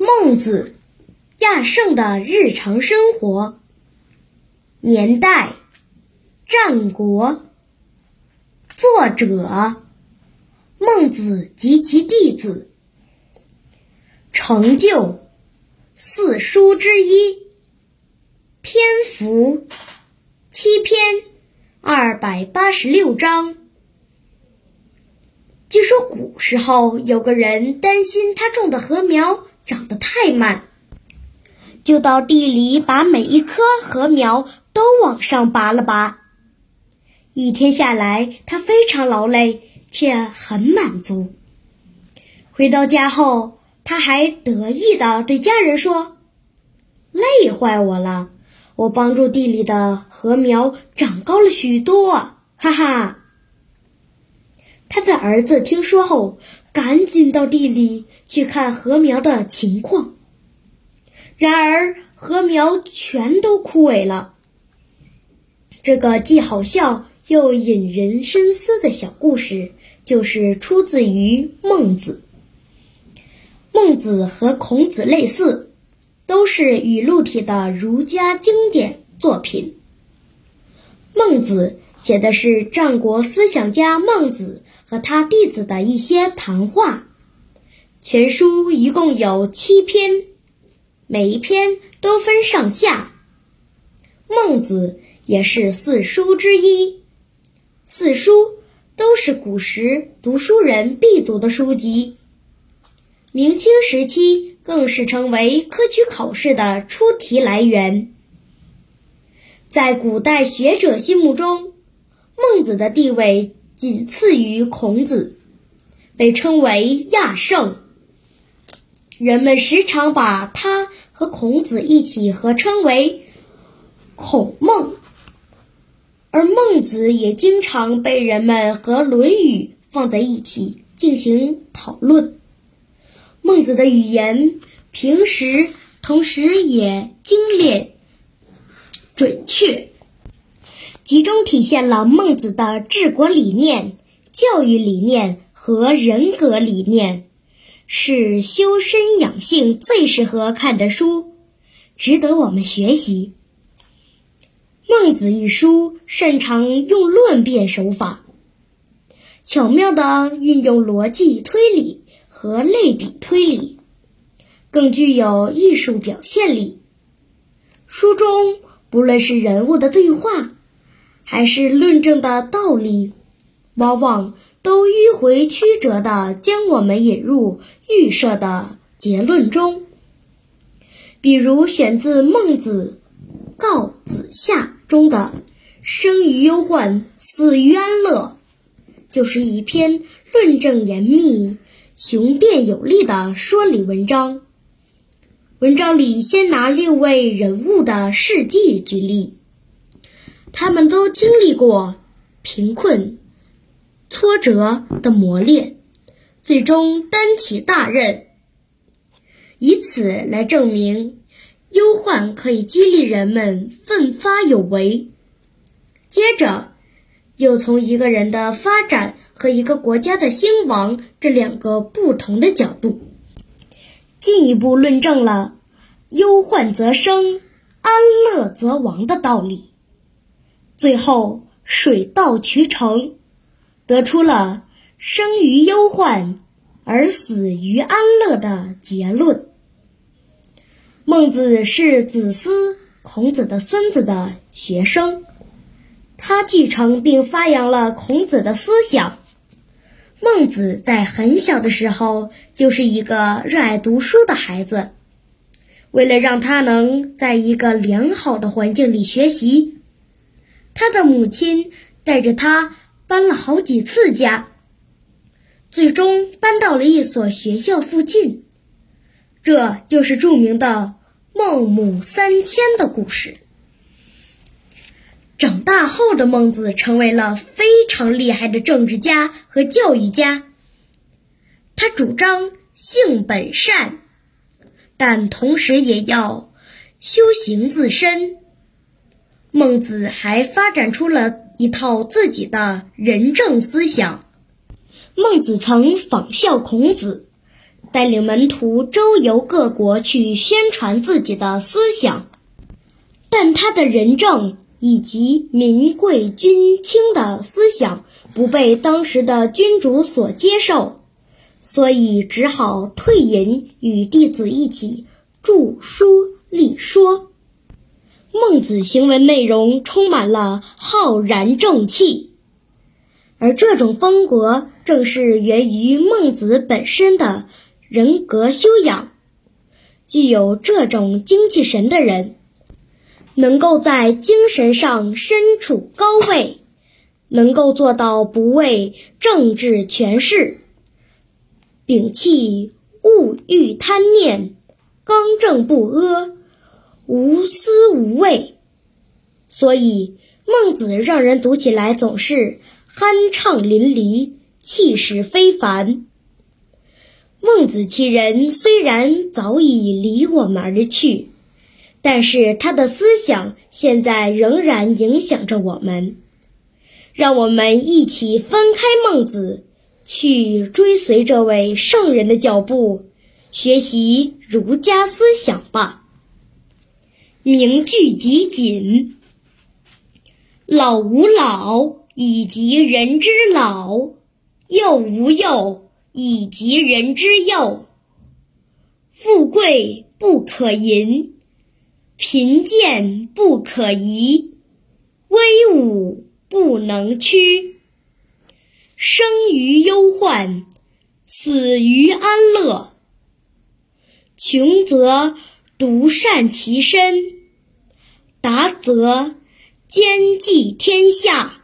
孟子，亚圣的日常生活。年代：战国。作者：孟子及其弟子。成就：四书之一。篇幅：七篇，二百八十六章。据说古时候有个人担心他种的禾苗长得太慢，就到地里把每一棵禾苗都往上拔了拔。一天下来，他非常劳累，却很满足。回到家后，他还得意地对家人说：“累坏我了，我帮助地里的禾苗长高了许多，哈哈。”他的儿子听说后，赶紧到地里去看禾苗的情况。然而，禾苗全都枯萎了。这个既好笑又引人深思的小故事，就是出自于孟子。孟子和孔子类似，都是语录体的儒家经典作品。孟子。写的是战国思想家孟子和他弟子的一些谈话。全书一共有七篇，每一篇都分上下。孟子也是四书之一，四书都是古时读书人必读的书籍。明清时期更是成为科举考试的出题来源。在古代学者心目中，孟子的地位仅次于孔子，被称为亚圣。人们时常把他和孔子一起合称为孔孟，而孟子也经常被人们和《论语》放在一起进行讨论。孟子的语言平实，同时也精炼、准确。集中体现了孟子的治国理念、教育理念和人格理念，是修身养性最适合看的书，值得我们学习。《孟子》一书擅长用论辩手法，巧妙地运用逻辑推理和类比推理，更具有艺术表现力。书中不论是人物的对话，还是论证的道理，往往都迂回曲折地将我们引入预设的结论中。比如选自《孟子·告子下》中的“生于忧患，死于安乐”，就是一篇论证严密、雄辩有力的说理文章。文章里先拿六位人物的事迹举例。他们都经历过贫困、挫折的磨练，最终担起大任，以此来证明忧患可以激励人们奋发有为。接着，又从一个人的发展和一个国家的兴亡这两个不同的角度，进一步论证了“忧患则生，安乐则亡”的道理。最后水到渠成，得出了生于忧患而死于安乐的结论。孟子是子思孔子的孙子的学生，他继承并发扬了孔子的思想。孟子在很小的时候就是一个热爱读书的孩子，为了让他能在一个良好的环境里学习。他的母亲带着他搬了好几次家，最终搬到了一所学校附近。这就是著名的孟母三迁的故事。长大后的孟子成为了非常厉害的政治家和教育家。他主张性本善，但同时也要修行自身。孟子还发展出了一套自己的仁政思想。孟子曾仿效孔子，带领门徒周游各国去宣传自己的思想，但他的仁政以及民贵君轻的思想不被当时的君主所接受，所以只好退隐，与弟子一起著书立说。孟子行文内容充满了浩然正气，而这种风格正是源于孟子本身的。人格修养，具有这种精气神的人，能够在精神上身处高位，能够做到不畏政治权势，摒弃物欲贪念，刚正不阿，无私无畏。所以，孟子让人读起来总是酣畅淋漓，气势非凡。孟子其人虽然早已离我们而去，但是他的思想现在仍然影响着我们。让我们一起翻开孟子，去追随这位圣人的脚步，学习儒家思想吧。名句集锦：老吾老以及人之老，幼吾幼。以及人之幼，富贵不可淫，贫贱不可移，威武不能屈。生于忧患，死于安乐。穷则独善其身，达则兼济天下。